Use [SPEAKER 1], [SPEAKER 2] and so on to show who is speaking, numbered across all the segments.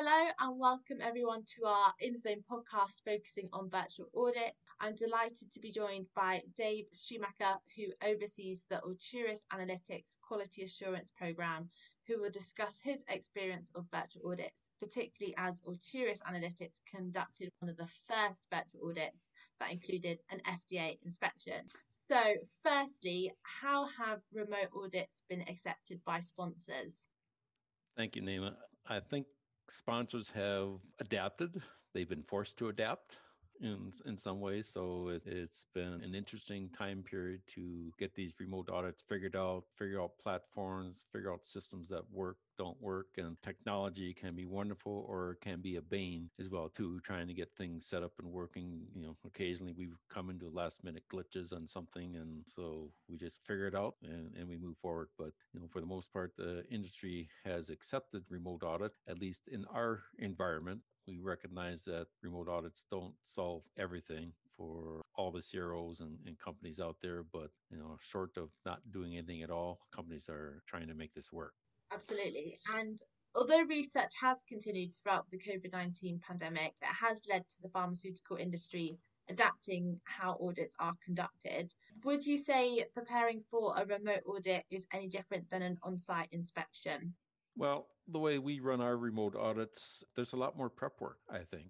[SPEAKER 1] Hello and welcome everyone to our In the Zone podcast focusing on virtual audits. I'm delighted to be joined by Dave Schumacher, who oversees the Alturas Analytics Quality Assurance Programme, who will discuss his experience of virtual audits, particularly as Alturas Analytics conducted one of the first virtual audits that included an FDA inspection. So, firstly, how have remote audits been accepted by sponsors?
[SPEAKER 2] Thank you, Nima. I think sponsors have adapted. They've been forced to adapt in in some ways. So it, has been an interesting time period to get these remote audits figured out, figure out platforms, figure out systems that work, don't work, and technology can be wonderful or can be a bane as well too. Trying to get things set up and working. You know, occasionally we've come into last minute glitches on something, and so we just figure it out and, and we move forward. But you know, for the most part, the industry has accepted remote audit, at least in our environment we recognize that remote audits don't solve everything for all the CROs and, and, companies out there, but you know, short of not doing anything at all, companies are trying to make this work.
[SPEAKER 1] Absolutely. And although research has continued throughout the COVID 19 pandemic, that has led to the pharmaceutical industry adapting how audits are conducted. Would you say preparing for a remote audit is any different than an on site inspection?
[SPEAKER 2] Well, the way we run our remote audits, there's a lot more prep work, I think.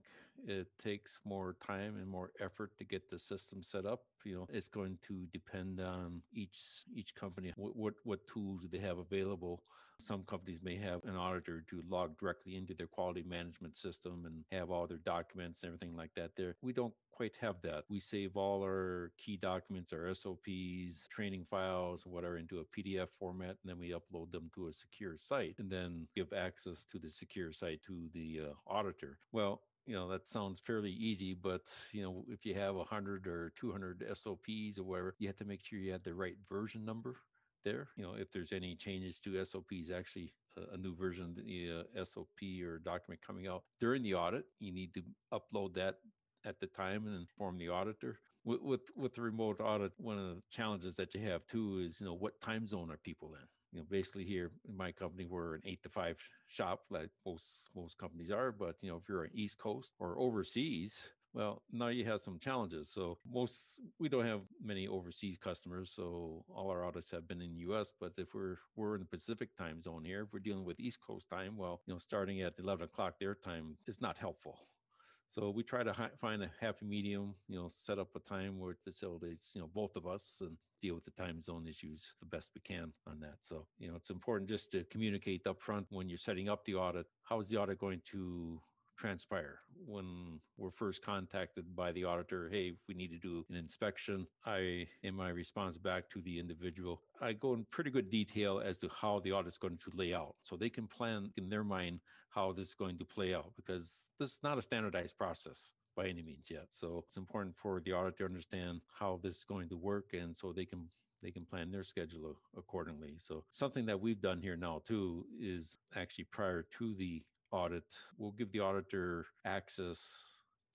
[SPEAKER 2] It takes more time and more effort to get the system set up. You know, it's going to depend on each each company what what, what tools they have available. Some companies may have an auditor to log directly into their quality management system and have all their documents and everything like that there. We don't quite have that. We save all our key documents, our SOPs, training files, whatever, into a PDF format, and then we upload them to a secure site and then give access to the secure site to the uh, auditor. Well, you know that sounds fairly easy but you know if you have 100 or 200 sops or whatever you have to make sure you have the right version number there you know if there's any changes to sops actually a, a new version of the uh, sop or document coming out during the audit you need to upload that at the time and inform the auditor. With, with with the remote audit, one of the challenges that you have too is you know what time zone are people in. You know, basically here in my company, we're an eight to five shop, like most most companies are. But you know, if you're on East Coast or overseas, well, now you have some challenges. So most we don't have many overseas customers, so all our audits have been in the U.S. But if we're we're in the Pacific time zone here, if we're dealing with East Coast time, well, you know, starting at 11 o'clock their time is not helpful. So we try to hi- find a happy medium, you know, set up a time where it facilitates, you know, both of us and deal with the time zone issues the best we can on that. So, you know, it's important just to communicate up front when you're setting up the audit. How is the audit going to transpire when we're first contacted by the auditor hey we need to do an inspection. I in my response back to the individual i go in pretty good detail as to how the audit's going to lay out. So they can plan in their mind how this is going to play out because this is not a standardized process by any means yet. So it's important for the auditor to understand how this is going to work and so they can they can plan their schedule accordingly. So something that we've done here now too is actually prior to the audit, we'll give the auditor access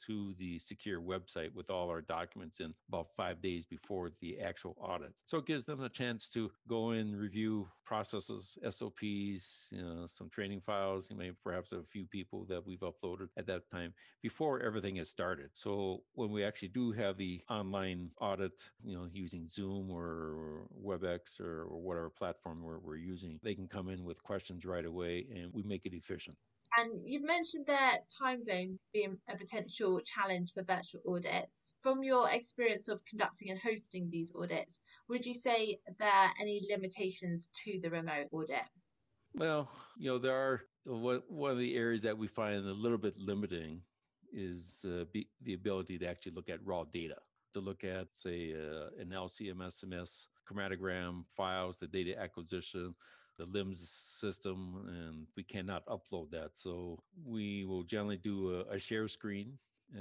[SPEAKER 2] to the secure website with all our documents in about five days before the actual audit. So it gives them a chance to go in, review processes, SOPs, you know, some training files. You may perhaps a few people that we've uploaded at that time before everything has started. So when we actually do have the online audit, you know, using Zoom or WebEx or, or whatever platform we're, we're using, they can come in with questions right away and we make it efficient.
[SPEAKER 1] And you've mentioned that time zones being a potential challenge for virtual audits. From your experience of conducting and hosting these audits, would you say there are any limitations to the remote audit?
[SPEAKER 2] Well, you know, there are one of the areas that we find a little bit limiting is uh, be, the ability to actually look at raw data, to look at, say, uh, an LCMS chromatogram files, the data acquisition, the LIMS system, and we cannot upload that. So we will generally do a, a share screen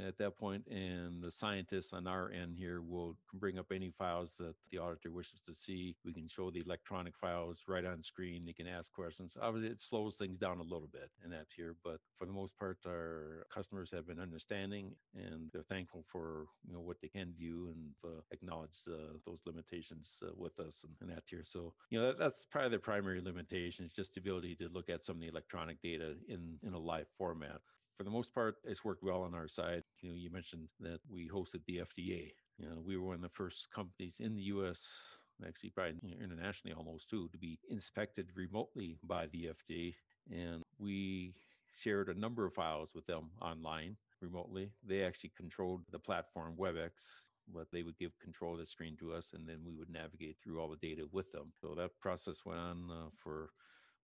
[SPEAKER 2] at that point, and the scientists on our end here will bring up any files that the auditor wishes to see. We can show the electronic files right on screen. They can ask questions. Obviously, it slows things down a little bit in that here, but for the most part, our customers have been understanding and they're thankful for you know what they can view and uh, acknowledge uh, those limitations uh, with us and, that here. So you know that, that's probably the primary limitation is just the ability to look at some of the electronic data in in a live format for the most part, it's worked well on our side. You know, you mentioned that we hosted the FDA. You know, we were one of the first companies in the U.S. Actually, probably internationally almost too, to be inspected remotely by the FDA. And we shared a number of files with them online remotely. They actually controlled the platform WebEx, but they would give control of the screen to us, and then we would navigate through all the data with them. So that process went on uh, for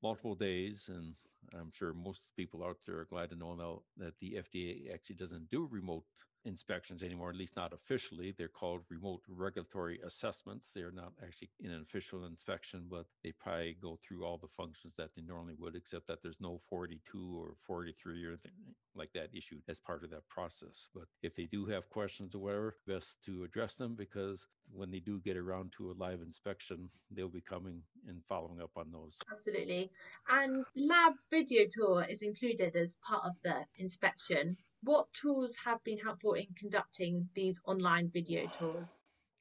[SPEAKER 2] multiple days, and I'm sure most people out there are glad to know now that the FDA actually doesn't do remote inspections anymore, at least not officially. They're called remote regulatory assessments. They're not actually in an official inspection, but they probably go through all the functions that they normally would, except that there's no 42 or 43 or anything like that issued as part of that process. But if they do have questions or whatever, best to address them because when they do get around to a live inspection, they'll be coming and following up on those.
[SPEAKER 1] Absolutely. And lab video tour is included as part of the inspection. What tools have been helpful in conducting these online video tours?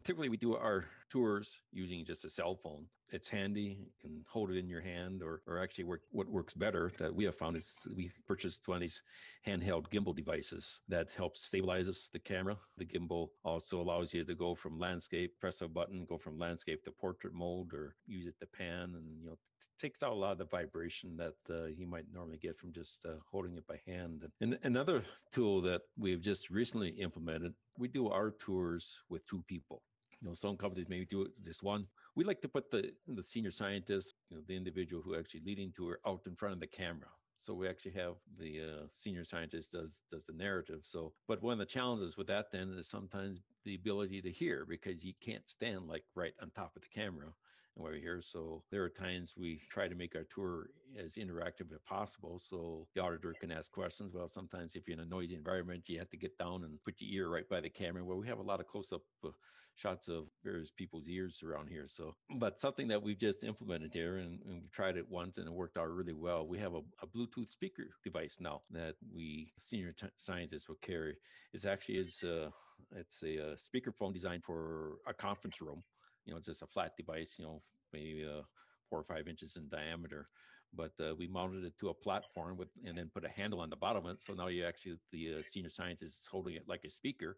[SPEAKER 2] Typically, we do our tours using just a cell phone it's handy. You can hold it in your hand, or or actually, work, what works better that we have found is we purchased one of these handheld gimbal devices that helps stabilizes the camera. The gimbal also allows you to go from landscape, press a button, go from landscape to portrait mode, or use it to pan, and you know t- takes out a lot of the vibration that uh, you might normally get from just uh, holding it by hand. And another tool that we've just recently implemented, we do our tours with two people. You know, some companies maybe do just one we like to put the the senior scientist, you know, the individual who actually leading to tour out in front of the camera. So we actually have the uh, senior scientist does does the narrative. So, but one of the challenges with that then is sometimes the ability to hear because you can't stand like right on top of the camera we're here. So there are times we try to make our tour as interactive as possible so the auditor can ask questions. Well, sometimes if you're in a noisy environment, you have to get down and put your ear right by the camera. Well, we have a lot of close up. Uh, shots of various people's ears around here. So, but something that we've just implemented here and, and we tried it once and it worked out really well. We have a, a Bluetooth speaker device now that we senior t- scientists will carry. It's actually is uh, it's a, a speakerphone designed for a conference room. You know, just a flat device. You know, maybe uh, four or five inches in diameter but uh, we mounted it to a platform with and then put a handle on the bottom of it so now you actually the uh, senior scientist is holding it like a speaker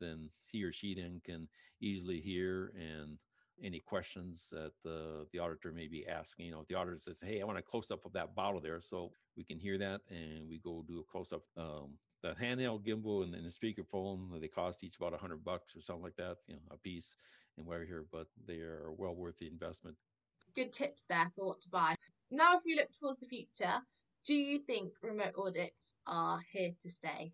[SPEAKER 2] then he or she then can easily hear and any questions that the, the auditor may be asking. You know, if the auditor says, hey, I want a close up of that bottle there, so we can hear that and we go do a close up. Um, the handheld gimbal and, and the speakerphone, they cost each about a hundred bucks or something like that, you know, a piece and we're here, but they are well worth the investment.
[SPEAKER 1] Good tips there for what to buy. Now, if we look towards the future, do you think remote audits are here to stay?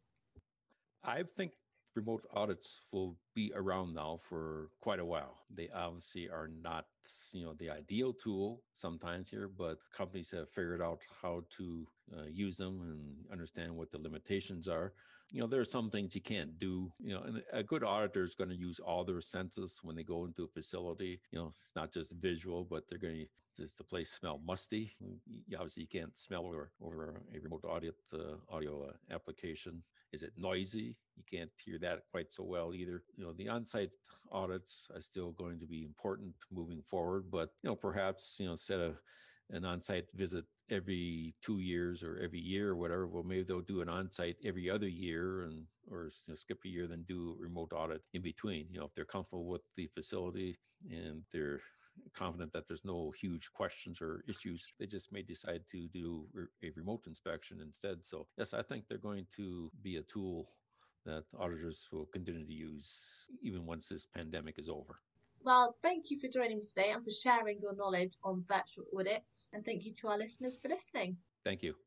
[SPEAKER 2] I think remote audits will be around now for quite a while. They obviously are not, you know, the ideal tool sometimes here, but companies have figured out how to uh, use them and understand what the limitations are. You know, there are some things you can't do. You know, and a good auditor is going to use all their senses when they go into a facility. You know, it's not just visual, but they're going to does the place smell musty? You Obviously, you can't smell over, over a remote audit uh, audio uh, application. Is it noisy? You can't hear that quite so well either. You know, the on-site audits are still going to be important moving forward, but you know, perhaps you know, instead of an on-site visit every two years or every year or whatever, well, maybe they'll do an on-site every other year and or you know, skip a year, then do a remote audit in between. You know, if they're comfortable with the facility and they're confident that there's no huge questions or issues. They just may decide to do a remote inspection instead. So, yes, I think they're going to be a tool that auditors will continue to use even once this pandemic is over.
[SPEAKER 1] Well, thank you for joining me today and for sharing your knowledge on virtual audits. And thank you to our listeners for listening.
[SPEAKER 2] Thank you.